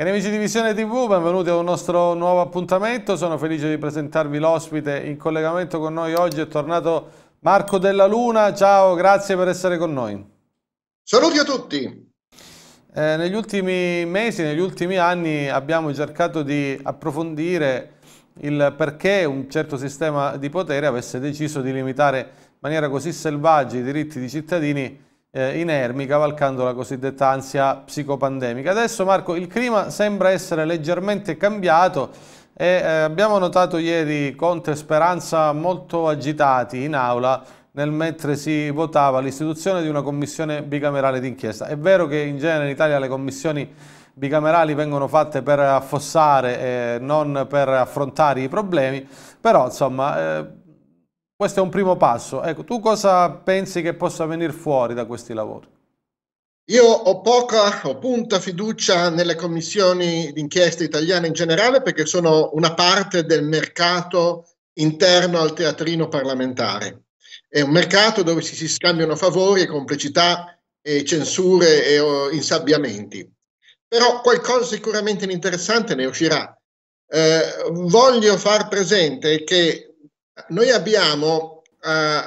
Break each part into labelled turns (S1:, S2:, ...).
S1: Cari amici di Visione TV, benvenuti a un nostro nuovo appuntamento. Sono felice di presentarvi l'ospite in collegamento con noi oggi. È tornato Marco Della Luna. Ciao, grazie per essere con noi.
S2: Saluti a tutti.
S1: Eh, negli ultimi mesi, negli ultimi anni abbiamo cercato di approfondire il perché un certo sistema di potere avesse deciso di limitare in maniera così selvaggia i diritti di cittadini eh, inermi cavalcando la cosiddetta ansia psicopandemica. Adesso Marco, il clima sembra essere leggermente cambiato e eh, abbiamo notato ieri Conte e Speranza molto agitati in aula nel mentre si votava l'istituzione di una commissione bicamerale d'inchiesta. È vero che in genere in Italia le commissioni bicamerali vengono fatte per affossare e non per affrontare i problemi, però insomma eh, questo è un primo passo. Ecco, tu cosa pensi che possa venire fuori da questi lavori?
S2: Io ho poca o punta fiducia nelle commissioni d'inchiesta italiane in generale perché sono una parte del mercato interno al teatrino parlamentare. È un mercato dove si, si scambiano favori e complicità e censure e oh, insabbiamenti. Però qualcosa sicuramente interessante ne uscirà. Eh, voglio far presente che noi abbiamo eh,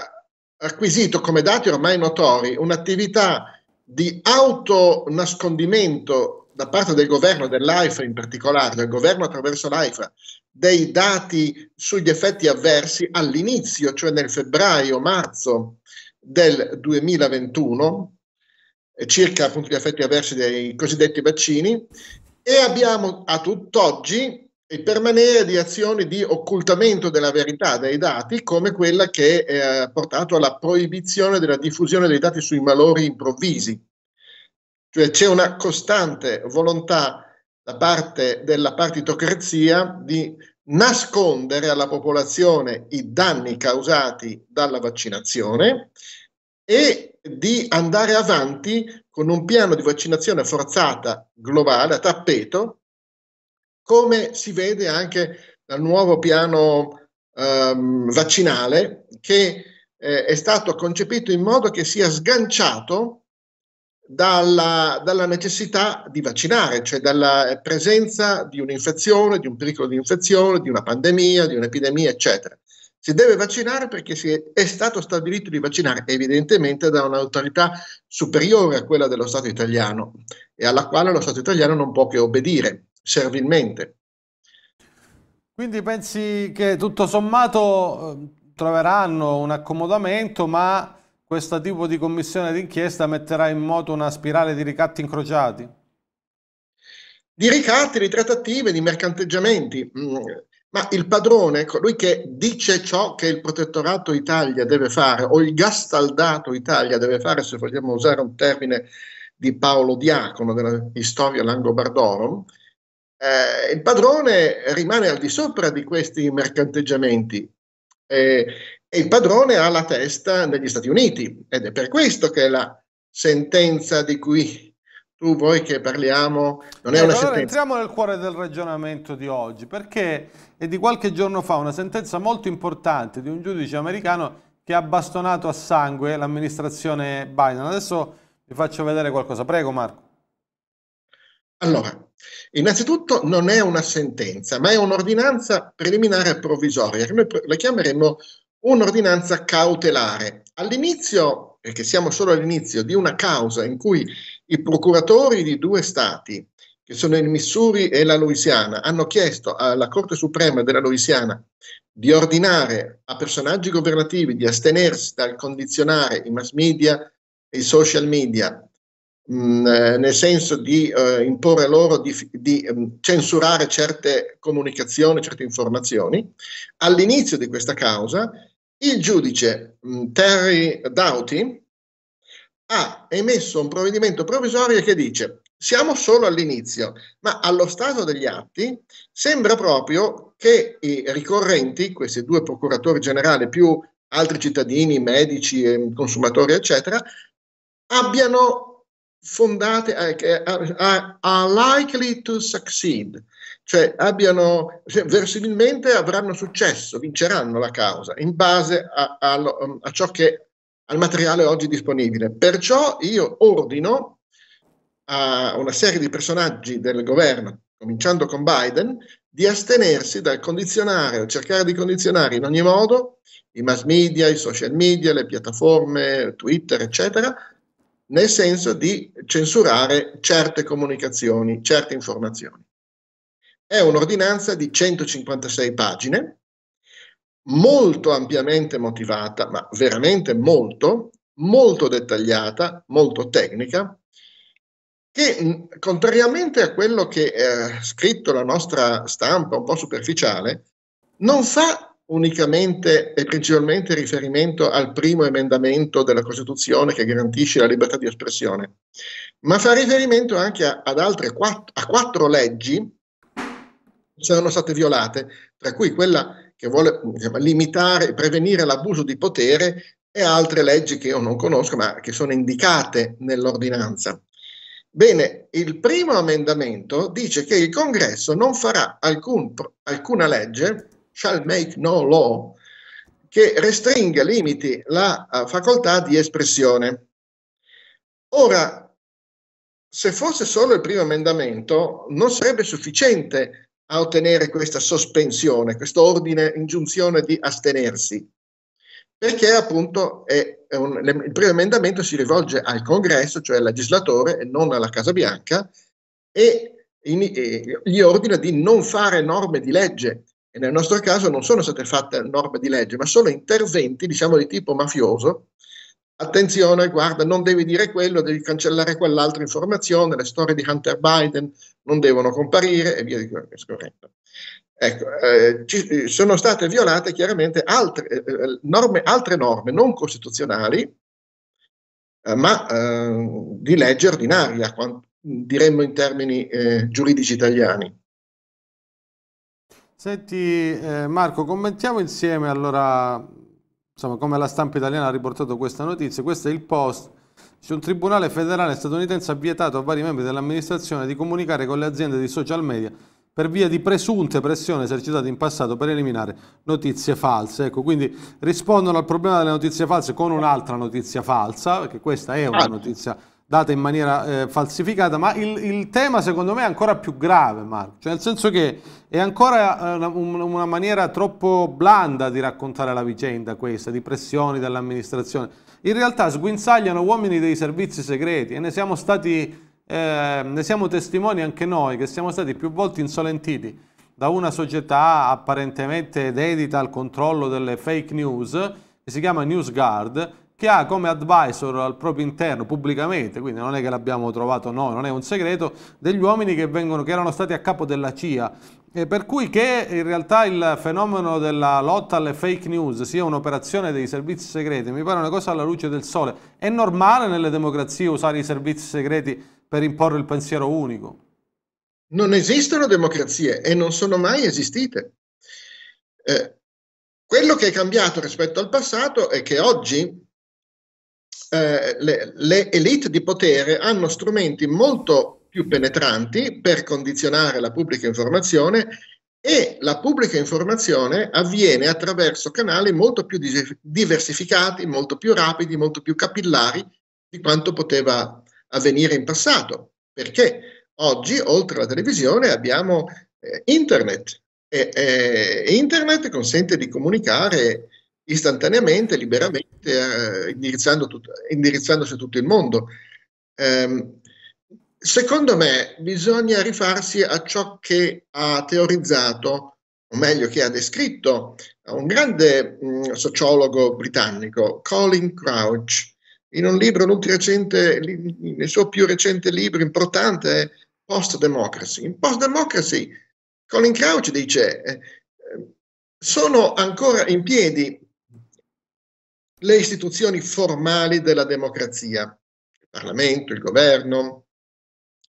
S2: acquisito come dati ormai notori un'attività di autonascondimento da parte del governo, dell'AIFA in particolare, del governo attraverso l'AIFA, dei dati sugli effetti avversi all'inizio, cioè nel febbraio-marzo del 2021, circa appunto gli effetti avversi dei cosiddetti vaccini, e abbiamo a tutt'oggi il permanere di azioni di occultamento della verità dei dati, come quella che eh, ha portato alla proibizione della diffusione dei dati sui malori improvvisi. Cioè c'è una costante volontà da parte della partitocrazia di nascondere alla popolazione i danni causati dalla vaccinazione e di andare avanti con un piano di vaccinazione forzata globale a tappeto come si vede anche dal nuovo piano ehm, vaccinale che eh, è stato concepito in modo che sia sganciato dalla, dalla, necessità di vaccinare, cioè dalla presenza di un'infezione, di un pericolo di infezione, di una pandemia, di un'epidemia, eccetera. Si deve vaccinare perché è, è stato stabilito di vaccinare, evidentemente da un'autorità superiore a quella dello Stato italiano e alla quale lo Stato italiano non può che obbedire servilmente.
S1: Quindi pensi che tutto sommato eh, troveranno un accomodamento, ma questo tipo di commissione d'inchiesta metterà in moto una spirale di ricatti incrociati?
S2: Di ricatti, di trattative, di mercanteggiamenti. Mm, ma il padrone, colui che dice ciò che il protettorato Italia deve fare, o il gastaldato Italia deve fare, se vogliamo usare un termine di Paolo Diacono della Storia Langobardorum, eh, il padrone rimane al di sopra di questi mercanteggiamenti eh, e il padrone ha la testa negli Stati Uniti ed è per questo che la sentenza di cui tu vuoi che parliamo non è
S1: eh,
S2: una
S1: allora
S2: sentenza.
S1: Entriamo nel cuore del ragionamento di oggi perché è di qualche giorno fa una sentenza molto importante di un giudice americano che ha bastonato a sangue l'amministrazione Biden. Adesso vi faccio vedere qualcosa. Prego Marco.
S2: Allora, innanzitutto non è una sentenza, ma è un'ordinanza preliminare provvisoria, che noi la chiameremo un'ordinanza cautelare. All'inizio, perché siamo solo all'inizio di una causa in cui i procuratori di due stati, che sono il Missouri e la Louisiana, hanno chiesto alla Corte Suprema della Louisiana di ordinare a personaggi governativi di astenersi dal condizionare i mass media e i social media mh, mm, eh, nel senso di eh, imporre loro di, di um, censurare certe comunicazioni, certe informazioni. All'inizio di questa causa, il giudice mh, mm, Terry Doughty ha emesso un provvedimento provvisorio che dice siamo solo all'inizio, ma allo stato degli atti sembra proprio che i ricorrenti, questi due procuratori generali più altri cittadini, medici, consumatori, eccetera, abbiano fondate, eh, are, likely to succeed, cioè abbiano, verosimilmente avranno successo, vinceranno la causa in base a, a, a ciò che al materiale oggi disponibile. Perciò io ordino a una serie di personaggi del governo, cominciando con Biden, di astenersi dal condizionare o cercare di condizionare in ogni modo i mass media, i social media, le piattaforme, Twitter, eccetera, nel senso di censurare certe comunicazioni, certe informazioni. È un'ordinanza di 156 pagine, molto ampiamente motivata, ma veramente molto, molto dettagliata, molto tecnica, che contrariamente a quello che è scritto la nostra stampa un po' superficiale, non fa unicamente e principalmente riferimento al primo emendamento della Costituzione che garantisce la libertà di espressione, ma fa riferimento anche a, ad altre quattro, a quattro leggi che sono state violate, tra cui quella che vuole diciamo, limitare e prevenire l'abuso di potere e altre leggi che io non conosco ma che sono indicate nell'ordinanza. Bene, il primo emendamento dice che il Congresso non farà alcun, alcuna legge shall make no law, che restringa, limiti la uh, facoltà di espressione. Ora, se fosse solo il primo emendamento, non sarebbe sufficiente a ottenere questa sospensione, questo ordine, ingiunzione di astenersi, perché appunto è un, il primo emendamento si rivolge al congresso, cioè al legislatore e non alla Casa Bianca, e in, e gli ordina di non fare norme di legge e nel nostro caso non sono state fatte norme di legge, ma solo interventi, diciamo, di tipo mafioso. Attenzione, guarda, non devi dire quello, devi cancellare quell'altra informazione, le storie di Hunter Biden non devono comparire e via di scorrendo. Ecco, eh, ci, eh, sono state violate chiaramente altre, eh, eh norme, altre norme non costituzionali, eh, ma eh, di legge ordinaria, diremmo in termini giuridici italiani.
S1: Senti eh, Marco, commentiamo insieme allora insomma, come la stampa italiana ha riportato questa notizia. Questo è il post. Un tribunale federale statunitense ha vietato a vari membri dell'amministrazione di comunicare con le aziende di social media per via di presunte pressioni esercitate in passato per eliminare notizie false. Ecco, quindi rispondono al problema delle notizie false con un'altra notizia falsa, perché questa è una ah. notizia falsa data in maniera eh, falsificata, ma il, il, tema secondo me è ancora più grave, Marco, cioè nel senso che è ancora eh, una, una, maniera troppo blanda di raccontare la vicenda questa, di pressioni dell'amministrazione. In realtà sguinzagliano uomini dei servizi segreti e ne siamo stati, eh, ne siamo testimoni anche noi, che siamo stati più volte insolentiti da una società apparentemente dedita al controllo delle fake news, che si chiama NewsGuard, che ha come advisor al proprio interno pubblicamente, quindi non è che l'abbiamo trovato noi, non è un segreto, degli uomini che, vengono, che erano stati a capo della CIA. E per cui che in realtà il fenomeno della lotta alle fake news sia un'operazione dei servizi segreti mi pare una cosa alla luce del sole. È normale nelle democrazie usare i servizi segreti per imporre il pensiero unico?
S2: Non esistono democrazie e non sono mai esistite. Eh, quello che è cambiato rispetto al passato è che oggi eh, le, le elite di potere hanno strumenti molto più penetranti per condizionare la pubblica informazione e la pubblica informazione avviene attraverso canali molto più diversificati, molto più rapidi, molto più capillari di quanto poteva avvenire in passato. Perché? oggi, oltre alla televisione, abbiamo eh, internet. E, eh, internet consente di comunicare istantaneamente, liberamente, eh, indirizzando tut- indirizzandosi a tutto il mondo. Um, secondo me bisogna rifarsi a ciò che ha teorizzato, o meglio che ha descritto, un grande mh, mm, sociologo britannico, Colin Crouch, in un libro, recente, nel suo più recente libro importante, Post Democracy. In Post Democracy, Colin Crouch dice, eh, sono ancora in piedi le istituzioni formali della democrazia, il Parlamento, il governo,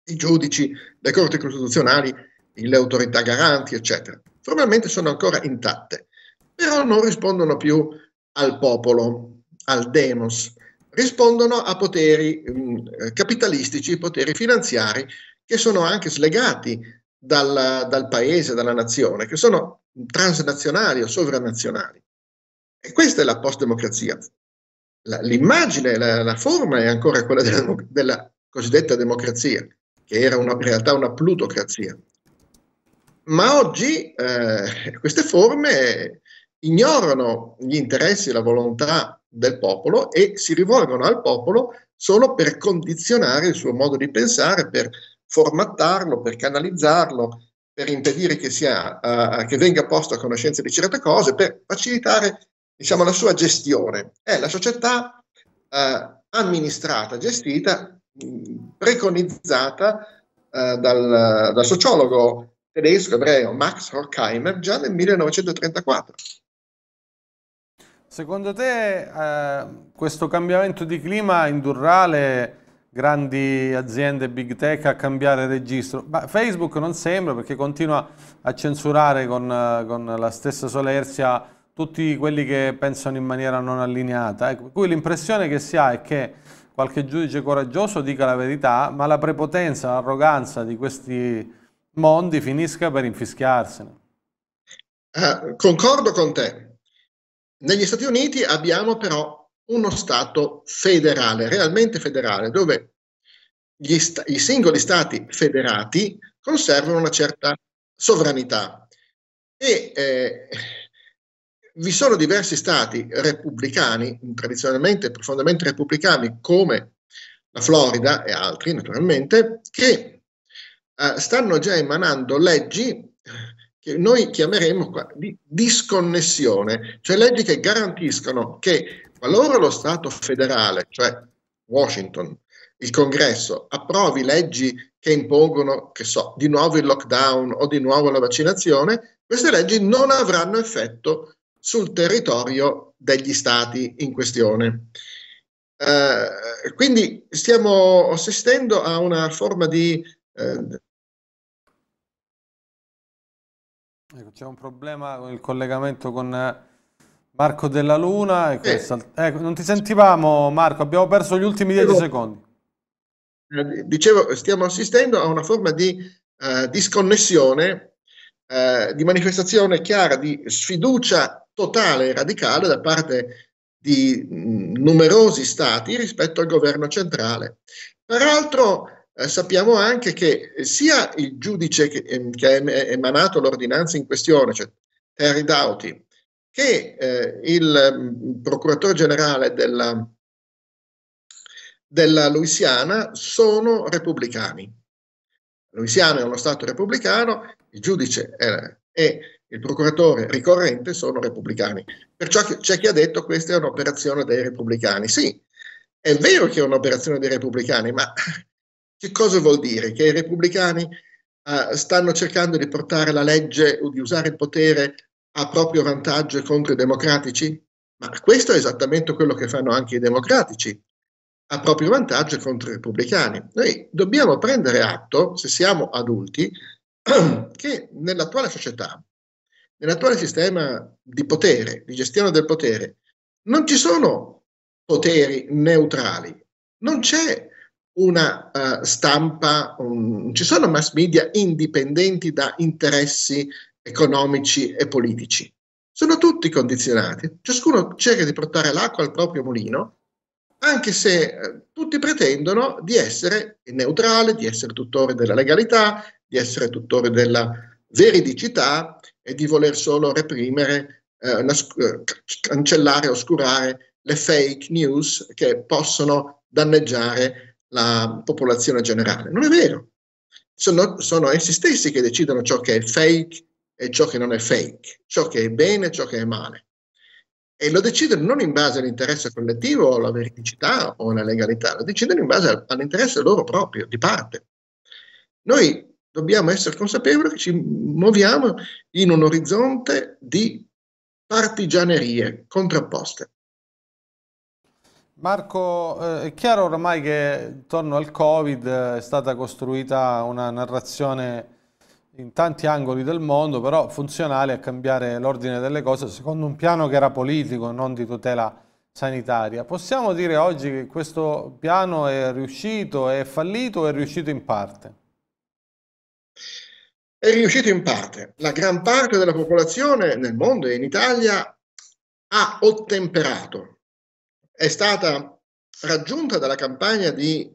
S2: i giudici, le corti costituzionali, le autorità garanti, eccetera. Formalmente sono ancora intatte, però non rispondono più al popolo, al demos, rispondono a poteri mh, capitalistici, poteri finanziari che sono anche slegati dal, dal paese, dalla nazione, che sono transnazionali o sovranazionali. E questa è la post-democrazia. La, l'immagine, la, la, forma è ancora quella della, della, cosiddetta democrazia, che era una, in realtà una plutocrazia. Ma oggi eh, queste forme ignorano gli interessi e la volontà del popolo e si rivolgono al popolo solo per condizionare il suo modo di pensare, per formattarlo, per canalizzarlo, per impedire che, sia, uh, che venga posto a conoscenza di certe cose, per facilitare diciamo, la sua gestione. È la società uh, amministrata, gestita, preconizzata uh, dal, dal sociologo tedesco ebreo Max Horkheimer già nel 1934.
S1: Secondo te eh, questo cambiamento di clima indurrà le grandi aziende big tech a cambiare registro? Ma Facebook non sembra perché continua a censurare con, con la stessa solerzia tutti quelli che pensano in maniera non allineata. Ecco, qui l'impressione che si ha è che qualche giudice coraggioso dica la verità, ma la prepotenza, l'arroganza di questi mondi finisca per infischiarsene.
S2: Eh, concordo con te. Negli Stati Uniti abbiamo però uno Stato federale, realmente federale, dove sta- i singoli Stati federati conservano una certa sovranità e eh, vi sono diversi Stati repubblicani, tradizionalmente profondamente repubblicani, come la Florida e altri naturalmente, che eh, stanno già emanando leggi che noi chiameremo di disconnessione, cioè leggi che garantiscono che qualora lo Stato federale, cioè Washington, il Congresso, approvi leggi che impongono, che so, di nuovo il lockdown o di nuovo la vaccinazione, queste leggi non avranno effetto sul territorio degli stati in questione. Eh, quindi stiamo assistendo a una forma di eh,
S1: Ecco, c'è un problema con il collegamento con eh, Marco della Luna. Ecco, eh. ecco, non ti sentivamo Marco, abbiamo perso gli ultimi dieci secondi.
S2: Eh, dicevo, stiamo assistendo a una forma di uh, disconnessione, di manifestazione chiara di sfiducia totale e radicale da parte di mh, numerosi stati rispetto al governo centrale. Peraltro, eh, sappiamo anche che sia il giudice che, ehm, che ha emanato l'ordinanza in questione, cioè Terry Doughty, che eh, il procuratore generale della, della Louisiana sono repubblicani. Louisiana è uno Stato repubblicano, il giudice è, e il procuratore ricorrente sono repubblicani. Perciò c'è chi ha detto che questa è un'operazione dei repubblicani. Sì, è vero che è un'operazione dei repubblicani, ma che cosa vuol dire? Che i repubblicani uh, stanno cercando di portare la legge o di usare il potere a proprio vantaggio contro i democratici? Ma questo è esattamente quello che fanno anche i democratici, a proprio vantaggio contro i repubblicani. Noi dobbiamo prendere atto, se siamo adulti, che nell'attuale società, nell'attuale sistema di potere, di gestione del potere, non ci sono poteri neutrali, non c'è una uh, stampa, um, ci sono mass media indipendenti da interessi economici e politici. Sono tutti condizionati, ciascuno cerca di portare l'acqua al proprio mulino anche se eh, tutti pretendono di essere neutrale, di essere tutore della legalità, di essere tutore della veridicità e di voler solo reprimere, eh, nas- eh, cancellare, oscurare le fake news che possono danneggiare la popolazione generale. Non è vero. Sono, sono essi stessi che decidono ciò che è fake e ciò che non è fake, ciò che è bene e ciò che è male. E lo decidono non in base all'interesse collettivo o alla veridicità o alla legalità, lo decidono in base all'interesse loro proprio, di parte. Noi dobbiamo essere consapevoli che ci muoviamo in un orizzonte di partigianerie contrapposte.
S1: Marco, eh, è chiaro ormai che intorno al Covid è stata costruita una narrazione in tanti angoli del mondo, però funzionale a cambiare l'ordine delle cose secondo un piano che era politico, non di tutela sanitaria. Possiamo dire oggi che questo piano è riuscito, è fallito o è riuscito in parte?
S2: È riuscito in parte. La gran parte della popolazione nel mondo e in Italia ha ottemperato è stata raggiunta dalla campagna di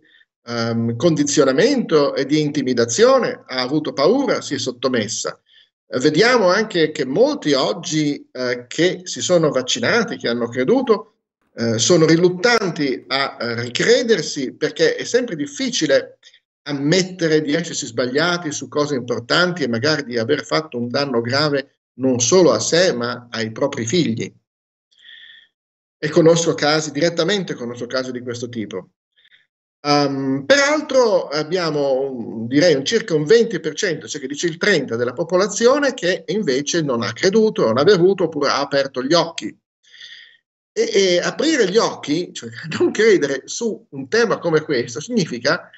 S2: um, condizionamento e di intimidazione, ha avuto paura, si è sottomessa. Vediamo anche che molti oggi eh, che si sono vaccinati, che hanno creduto, eh, sono riluttanti a eh, ricredersi perché è sempre difficile ammettere di essersi sbagliati su cose importanti e magari di aver fatto un danno grave non solo a sé ma ai propri figli e conosco casi, direttamente conosco casi di questo tipo. Um, peraltro abbiamo direi un, circa un 20%, cioè che dice il 30% della popolazione che invece non ha creduto, non ha bevuto oppure ha aperto gli occhi. E, e aprire gli occhi, cioè non credere su un tema come questo, significa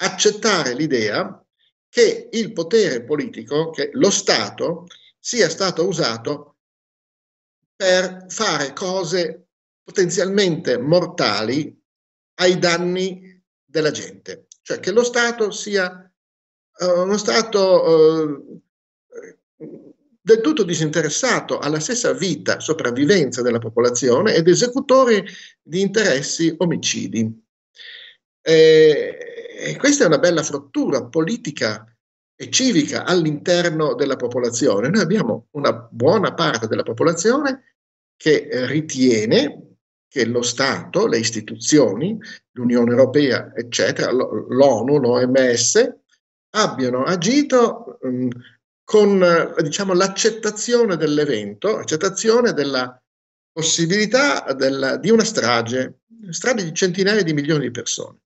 S2: accettare l'idea che il potere politico, che lo Stato, sia stato usato per fare cose potenzialmente mortali ai danni della gente, cioè che lo Stato sia uh, uno Stato uh, del tutto disinteressato alla stessa vita, sopravvivenza della popolazione ed esecutore di interessi omicidi. E, e questa è una bella frattura politica e civica all'interno della popolazione. Noi abbiamo una buona parte della popolazione che ritiene che lo Stato, le istituzioni, l'Unione Europea, eccetera, l'ONU, l'OMS, abbiano agito um, con diciamo, l'accettazione dell'evento, accettazione della possibilità della, di una strage, strage di centinaia di milioni di persone.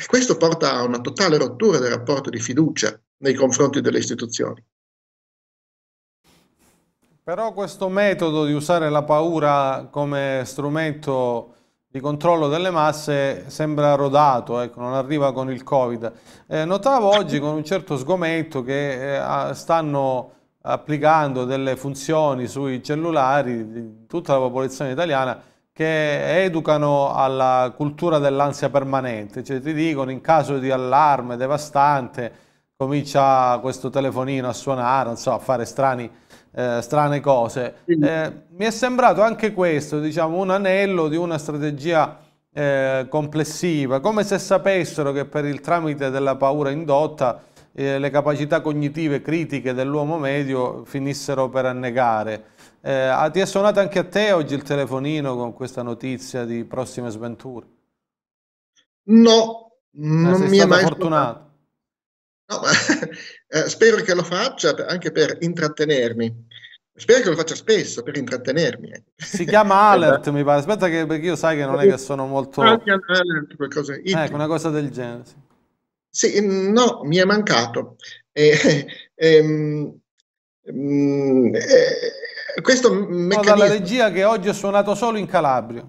S2: E questo porta a una totale rottura del rapporto di fiducia nei confronti delle istituzioni.
S1: Però questo metodo di usare la paura come strumento di controllo delle masse sembra rodato, ecco, non arriva con il Covid. Eh, notavo oggi con un certo sgomento che eh, stanno applicando delle funzioni sui cellulari di tutta la popolazione italiana che educano alla cultura dell'ansia permanente, cioè ti dicono in caso di allarme devastante comincia questo telefonino a suonare, non so, a fare strani eh, strane cose. Eh, mi è sembrato anche questo, diciamo, un anello di una strategia eh, complessiva, come se sapessero che per il tramite della paura indotta eh, le capacità cognitive critiche dell'uomo medio finissero per annegare. Eh, ti è suonato anche a te oggi il telefonino con questa notizia di prossime sventure?
S2: No, non mi è mai
S1: fortunato.
S2: No, ma eh, spero che lo faccia anche per intrattenermi. Spero che lo faccia spesso per intrattenermi.
S1: Si chiama Alert, mi pare. Aspetta, che, perché io sai che non è che sono molto. Alert, qualcosa. Ecco, una cosa del genere.
S2: Sì. Sì no, mi è mancato. Eh, ehm, eh, questo meccanismo...
S1: No, dalla regia che oggi ho suonato solo in Calabria.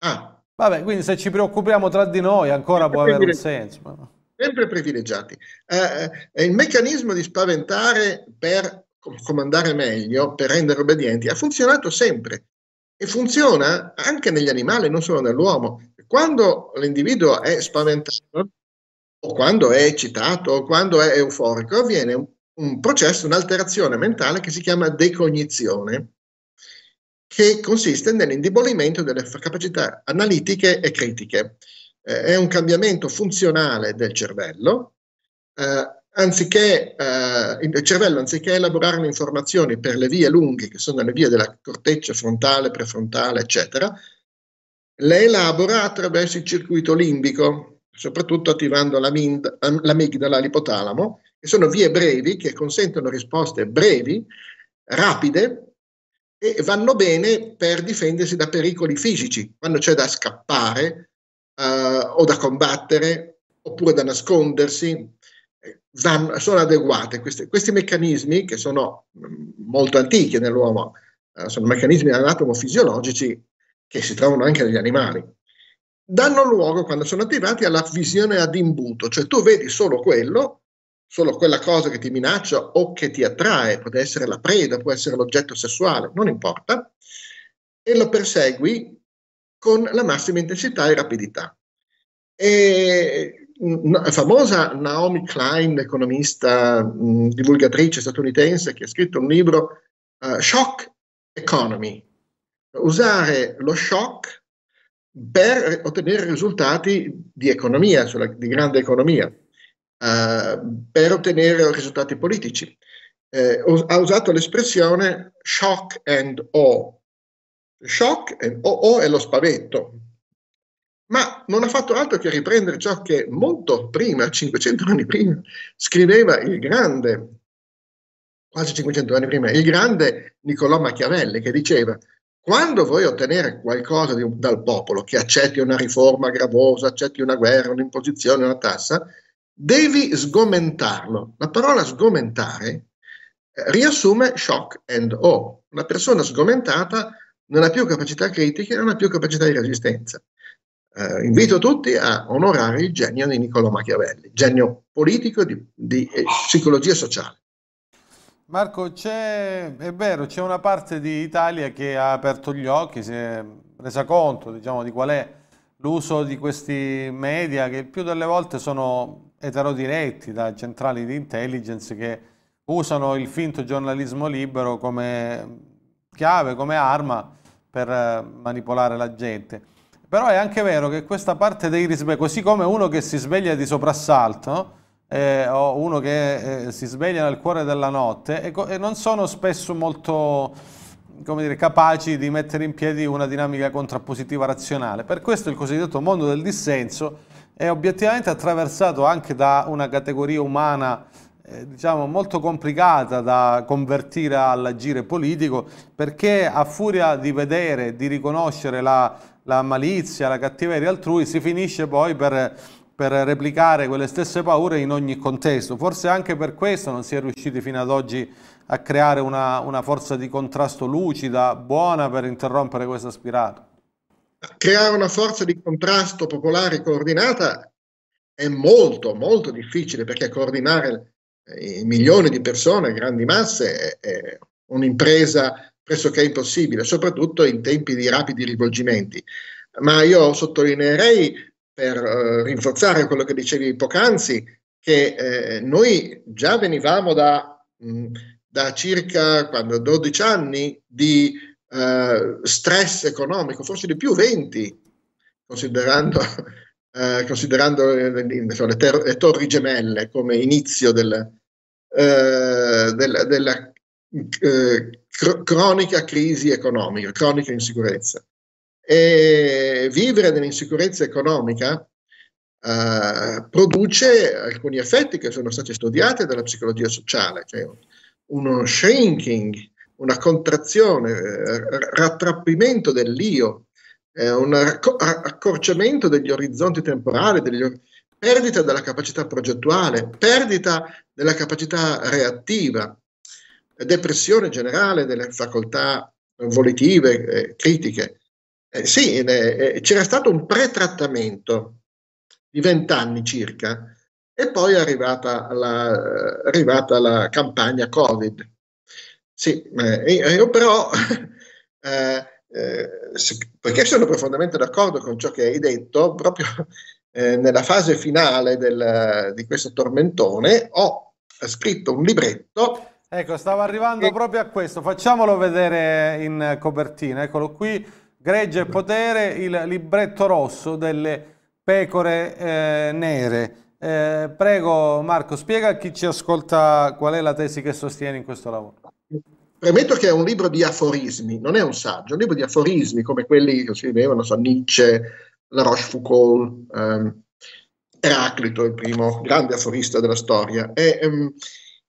S2: Ah.
S1: Vabbè, quindi se ci preoccupiamo tra di noi ancora può avere un senso
S2: sempre privilegiati. Eh, eh, il meccanismo di spaventare per comandare meglio, per rendere obbedienti, ha funzionato sempre e funziona anche negli animali, non solo nell'uomo. Quando l'individuo è spaventato, o quando è eccitato, o quando è euforico, avviene un, un processo, un'alterazione mentale che si chiama decognizione, che consiste nell'indebolimento delle capacità analitiche e critiche. Eh, è un cambiamento funzionale del cervello. Eh, anziché, eh, il cervello, anziché elaborare le informazioni per le vie lunghe, che sono le vie della corteccia frontale, prefrontale, eccetera, le elabora attraverso il circuito limbico, soprattutto attivando l'amigdala, l'ipotalamo, che sono vie brevi che consentono risposte brevi, rapide e vanno bene per difendersi da pericoli fisici, quando c'è da scappare eh, o da combattere oppure da nascondersi, vanno, sono adeguate. Questi, questi, meccanismi, che sono mm, molto antichi nell'uomo, eh, sono meccanismi anatomofisiologici che si trovano anche negli animali, danno luogo, quando sono attivati, alla visione ad imbuto, cioè tu vedi solo quello, solo quella cosa che ti minaccia o che ti attrae, può essere la preda, può essere l'oggetto sessuale, non importa, e lo persegui con la massima intensità e rapidità. E famosa Naomi Klein, economista, mh, divulgatrice statunitense, che ha scritto un libro uh, Shock Economy, usare lo shock per ottenere risultati di economia, cioè di grande economia, uh, per ottenere risultati politici. Eh, ha usato l'espressione shock and awe. Shock and awe è lo spavento, ma non ha fatto altro che riprendere ciò che molto prima, 500 anni prima, scriveva il grande, quasi 500 anni prima, il grande Niccolò Machiavelli, che diceva quando vuoi ottenere qualcosa di, dal popolo, che accetti una riforma gravosa, accetti una guerra, un'imposizione, una tassa, devi sgomentarlo. La parola sgomentare eh, riassume shock and awe. Una persona sgomentata non ha più capacità critica, non ha più capacità di resistenza eh, invito tutti a onorare il genio di Niccolò Machiavelli, genio politico di, di eh, psicologia sociale.
S1: Marco, è vero, c'è una parte di Italia che ha aperto gli occhi, si è resa conto diciamo, di qual è l'uso di questi media che più delle volte sono eterodiretti da centrali di intelligence che usano il finto giornalismo libero come chiave, come arma per eh, manipolare la gente. Però è anche vero che questa parte dei risvegli, così come uno che si sveglia di soprassalto, eh, o uno che eh, si sveglia nel cuore della notte, e, e non sono spesso molto dire, capaci di mettere in piedi una dinamica contrappositiva razionale. Per questo il cosiddetto mondo del dissenso è obiettivamente attraversato anche da una categoria umana eh, diciamo molto complicata da convertire all'agire politico perché a furia di vedere, di riconoscere la la malizia, la cattiveria altrui, si finisce poi per, per replicare quelle stesse paure in ogni contesto. Forse anche per questo non si è riusciti fino ad oggi a creare una, una forza di contrasto lucida, buona per interrompere questa spirale.
S2: Creare una forza di contrasto popolare coordinata è molto, molto difficile perché coordinare eh, milioni di persone, grandi masse, è un'impresa pressoché impossibile, soprattutto in tempi di rapidi rivolgimenti. Ma io sottolineerei, per eh, rinforzare quello che dicevi poc'anzi, che eh, noi già venivamo da, mh, da circa quando, 12 anni di eh, stress economico, forse di più 20, considerando, eh, considerando le, le, ter- le, torri gemelle come inizio del, eh, della, della eh, cr- cronica crisi economica, cronica insicurezza. E vivere nell'insicurezza economica eh, produce alcuni effetti che sono stati studiati dalla psicologia sociale, cioè uno shrinking, una contrazione, eh, rattrappimento dell'io, eh, un accorciamento degli orizzonti temporali, degli or- perdita della capacità progettuale, perdita della capacità reattiva, depressione generale delle facoltà volitive, eh, critiche. Eh, sì, eh, c'era stato un pretrattamento di vent'anni circa e poi è arrivata la, arrivata la campagna Covid. Sì, io però, eh, eh, perché sono profondamente d'accordo con ciò che hai detto, proprio eh, nella fase finale del, di questo tormentone ho scritto un libretto
S1: Ecco, stavo arrivando proprio a questo, facciamolo vedere in copertina, eccolo qui, Gregge e Potere, il libretto rosso delle pecore eh, nere. Eh, prego Marco, spiega a chi ci ascolta qual è la tesi che sostieni in questo lavoro.
S2: Premetto che è un libro di aforismi, non è un saggio, è un libro di aforismi come quelli che scrivevano, so, Nietzsche, La Rochefoucauld, ehm, Eraclito, il primo grande aforista della storia. È, ehm,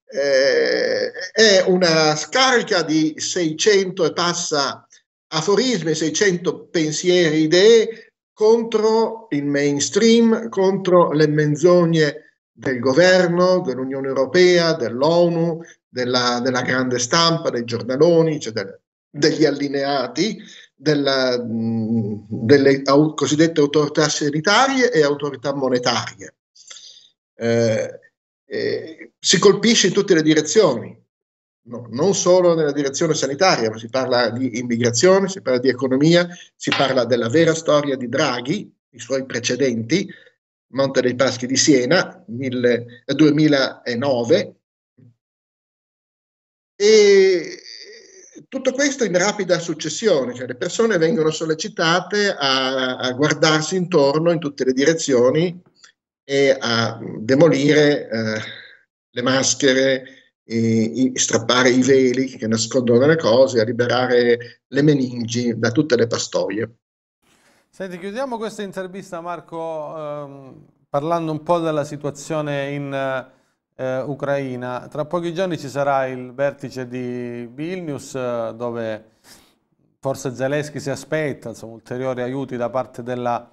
S2: eh, è una scarica di 600 e passa aforismi, 600 pensieri, idee contro il mainstream, contro le menzogne del governo, dell'Unione Europea, dell'ONU, della, della grande stampa, dei giornaloni, cioè del, degli allineati, della, delle au, cosiddette autorità sanitarie e autorità monetarie. Eh, eh, si colpisce in tutte le direzioni, no, non solo nella direzione sanitaria, ma si parla di immigrazione, si parla di economia, si parla della vera storia di Draghi, i suoi precedenti, Monte dei Paschi di Siena, mille, 2009, e tutto questo in rapida successione, cioè le persone vengono sollecitate a, a guardarsi intorno in tutte le direzioni e a demolire eh, le maschere, i, strappare i veli che nascondono le cose, a liberare le meningi da tutte le pastoie.
S1: Senti, chiudiamo questa intervista Marco ehm, parlando un po' della situazione in eh, Ucraina. Tra pochi giorni ci sarà il vertice di Vilnius eh, dove forse Zelensky si aspetta insomma, ulteriori aiuti da parte della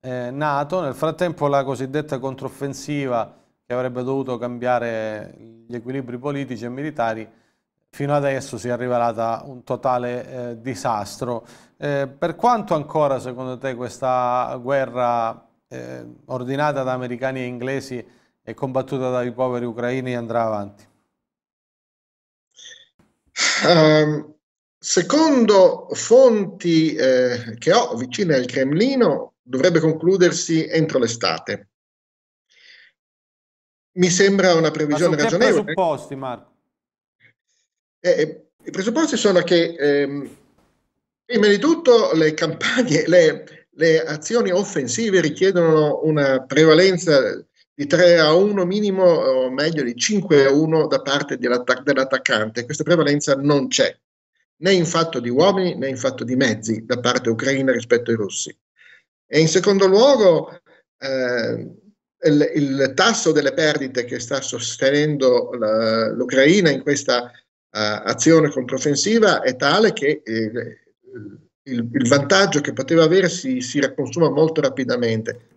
S1: eh, Nato. Nel frattempo la cosiddetta controffensiva che avrebbe dovuto cambiare gli equilibri politici e militari fino adesso si è rivelata un totale eh, disastro. Eh, per quanto ancora secondo te questa guerra eh, ordinata da americani e inglesi e combattuta dai poveri ucraini andrà avanti?
S2: Um, secondo fonti eh, che ho vicine al Cremlino, dovrebbe concludersi entro l'estate. Mi sembra una previsione Ma ragionevole.
S1: I presupposti, Marco?
S2: Eh, eh, I presupposti sono che, ehm, prima di tutto, le campagne, le, le azioni offensive richiedono una prevalenza di 3 a 1 minimo, o meglio di 5 a 1 da parte dell'attaccante. Questa prevalenza non c'è, né in fatto di uomini né in fatto di mezzi da parte ucraina rispetto ai russi. E in secondo luogo, eh, il, il, tasso delle perdite che sta sostenendo la, l'Ucraina in questa uh, azione controffensiva è tale che eh, il, il, vantaggio che poteva avere si, si consuma molto rapidamente.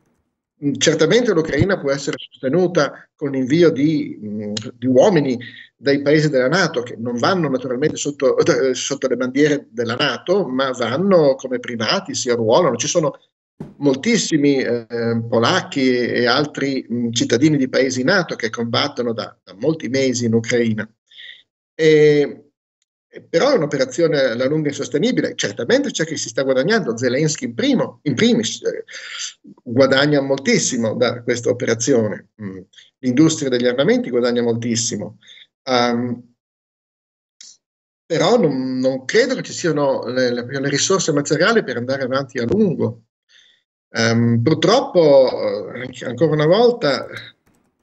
S2: Mm, certamente l'Ucraina può essere sostenuta con l'invio di, mm, di, uomini dai paesi della Nato, che non vanno naturalmente sotto, sotto, le bandiere della Nato, ma vanno come privati, si arruolano. Ci sono moltissimi eh, polacchi e altri mh, mm, cittadini di paesi NATO che combattono da, da molti mesi in Ucraina. E, però è un'operazione alla lunga insostenibile. Certamente c'è chi si sta guadagnando, Zelensky in, primo, in primis eh, guadagna moltissimo da questa operazione, mm. l'industria degli armamenti guadagna moltissimo. Um, però non, non, credo che ci siano le, le, le, risorse materiali per andare avanti a lungo. Um, purtroppo, eh, ancora una volta,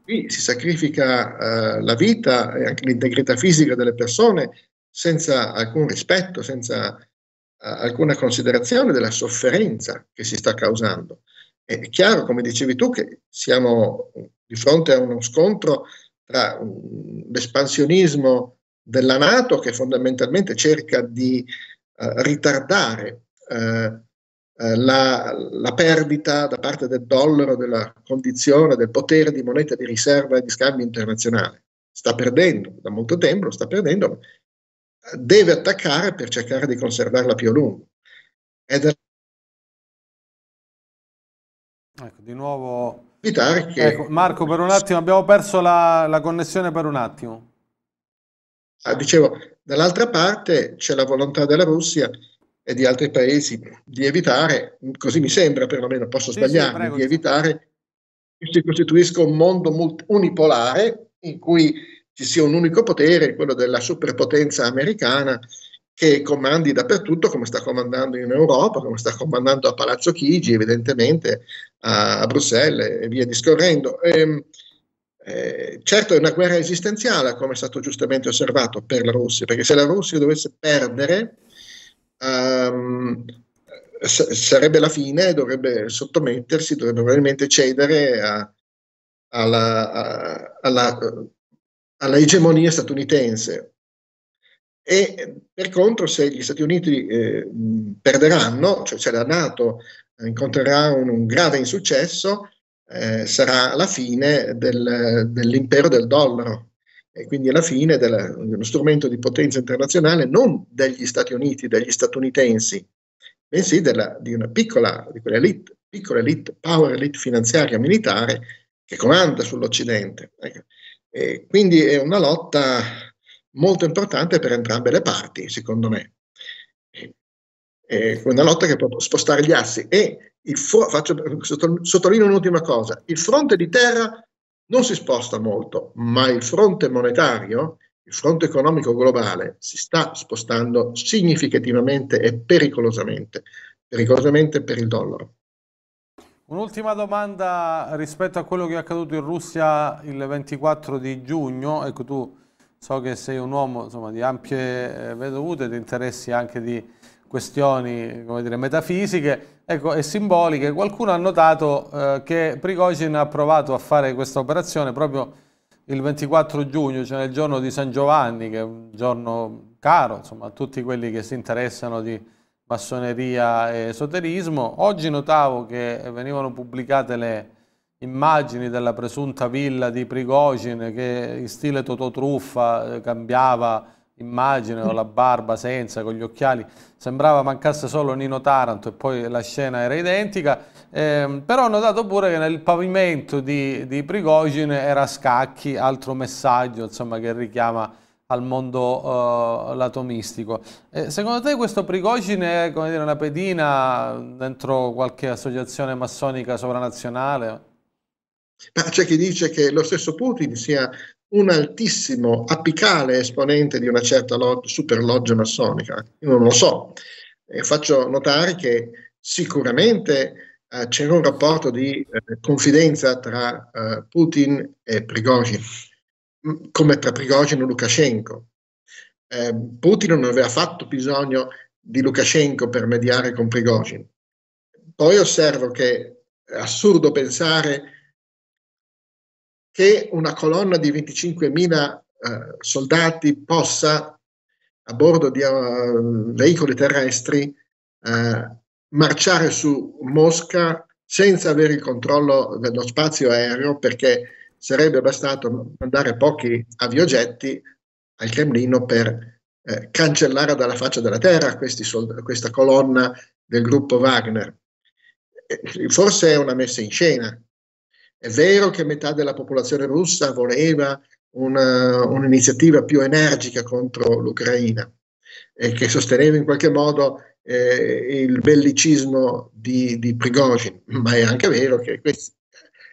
S2: qui si sacrifica uh, la vita e anche l'integrità fisica delle persone senza alcun rispetto, senza uh, alcuna considerazione della sofferenza che si sta causando. È chiaro, come dicevi tu, che siamo di fronte a uno scontro tra um, l'espansionismo della Nato che fondamentalmente cerca di uh, ritardare uh, la, la, perdita da parte del dollaro della condizione del potere di moneta di riserva e di scambio internazionale. Sta perdendo da molto tempo, lo sta perdendo, deve attaccare per cercare di conservarla più a lungo. Ed è
S1: ecco, di nuovo...
S2: Che...
S1: Ecco, Marco, per un attimo abbiamo perso la, la connessione per un attimo.
S2: Ah, dicevo, dall'altra parte c'è la volontà della Russia e di altri paesi di evitare, così mi sembra perlomeno, posso sì, sbagliarmi, sì, di evitare che si costituisca un mondo unipolare in cui ci sia un unico potere, quello della superpotenza americana, che comandi dappertutto, come sta comandando in Europa, come sta comandando a Palazzo Chigi, evidentemente a, a Bruxelles e via discorrendo. E, ehm, eh, certo è una guerra esistenziale, come è stato giustamente osservato, per la Russia, perché se la Russia dovesse perdere, um, sarebbe la fine, dovrebbe sottomettersi, dovrebbe probabilmente cedere a, alla, a, alla, alla egemonia statunitense. E per contro se gli Stati Uniti eh, perderanno, cioè se la Nato incontrerà un, un grave insuccesso, eh, sarà la fine del, dell'impero del dollaro e quindi la fine della, dello strumento di potenza internazionale non degli Stati Uniti, degli statunitensi, bensì della, di una piccola, di quell'elite, piccola elite, power elite finanziaria militare che comanda sull'Occidente. Ecco. E quindi è una lotta molto importante per entrambe le parti, secondo me. È una lotta che può spostare gli assi. E fro- faccio, sottolineo un'ultima cosa: il fronte di terra non si sposta molto, ma il fronte monetario, il fronte economico globale, si sta spostando significativamente e pericolosamente, pericolosamente per il dollaro.
S1: Un'ultima domanda rispetto a quello che è accaduto in Russia il 24 di giugno. Ecco, tu so che sei un uomo insomma, di ampie eh, vedute, di interessi anche di questioni dire, metafisiche ecco, e simboliche. Qualcuno ha notato eh, che Prigozhin ha provato a fare questa operazione proprio il 24 giugno, cioè nel giorno di San Giovanni, che è un giorno caro insomma, a tutti quelli che si interessano di massoneria e esoterismo. Oggi notavo che venivano pubblicate le immagini della presunta villa di Prigozhin che in stile Tototruffa eh, cambiava immagine con la barba senza, con gli occhiali, sembrava mancasse solo Nino Taranto e poi la scena era identica, eh, però ho notato pure che nel pavimento di, di Prigozhin era scacchi, altro messaggio insomma, che richiama al mondo uh, lato mistico. Eh, secondo te questo Prigozhin è come dire, una pedina dentro qualche associazione massonica sovranazionale?
S2: C'è chi dice che lo stesso Putin sia un altissimo apicale esponente di una certa log- superloggia massonica. Io non lo so. E faccio notare che sicuramente eh, c'era un rapporto di eh, confidenza tra eh, Putin e Prigozhin, come tra Prigozhin e Lukashenko. Eh, Putin non aveva fatto bisogno di Lukashenko per mediare con Prigozhin. Poi osservo che è assurdo pensare che una colonna di 25.000 eh, soldati possa, a bordo di uh, veicoli terrestri, eh, marciare su Mosca senza avere il controllo dello spazio aereo, perché sarebbe bastato mandare pochi aviogetti al Cremlino per eh, cancellare dalla faccia della terra sold- questa colonna del gruppo Wagner. Forse è una messa in scena, è vero che metà della popolazione russa voleva una, un'iniziativa più energica contro l'Ucraina e che sosteneva in qualche modo eh, il bellicismo di, di Prigozhin, ma è anche vero che questi,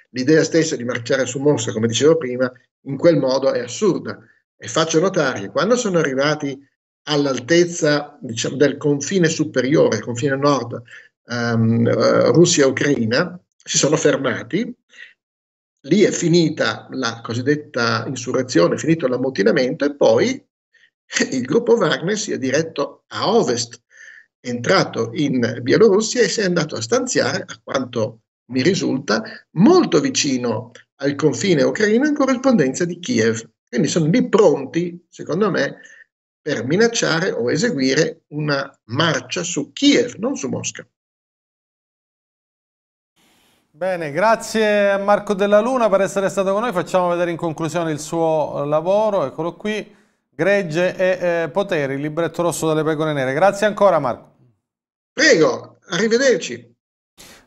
S2: l'idea stessa di marciare su Mosca, come dicevo prima, in quel modo è assurda. E faccio notare che quando sono arrivati all'altezza diciamo, del confine superiore, confine nord, um, Russia-Ucraina, si sono fermati lì è finita la cosiddetta insurrezione, è finito l'ammutinamento e poi il gruppo Wagner si è diretto a ovest, è entrato in Bielorussia e si è andato a stanziare, a quanto mi risulta, molto vicino al confine ucraino in corrispondenza di Kiev. Quindi sono lì pronti, secondo me, per minacciare o eseguire una marcia su Kiev, non su Mosca.
S1: Bene, grazie a Marco Della Luna per essere stato con noi. Facciamo vedere in conclusione il suo lavoro. Eccolo qui. Gregge e eh, Poteri, il libretto rosso delle pecore nere. Grazie ancora Marco.
S2: Prego, arrivederci.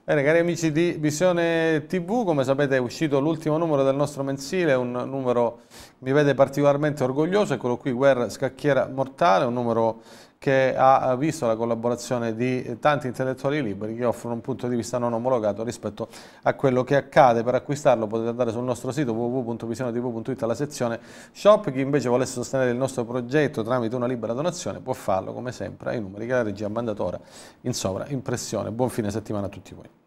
S1: Bene, cari amici di Visione TV, come sapete è uscito l'ultimo numero del nostro mensile, un numero che mi vede particolarmente orgoglioso, eccolo qui, Guerra Scacchiera Mortale, un numero che ha visto la collaborazione di tanti intellettuali liberi che offrono un punto di vista non omologato rispetto a quello che accade. Per acquistarlo potete andare sul nostro sito www.visionetv.it alla sezione shop. Chi invece volesse sostenere il nostro progetto tramite una libera donazione può farlo come sempre ai numeri che la regia ha mandato ora in sovra impressione. Buon fine settimana a tutti voi.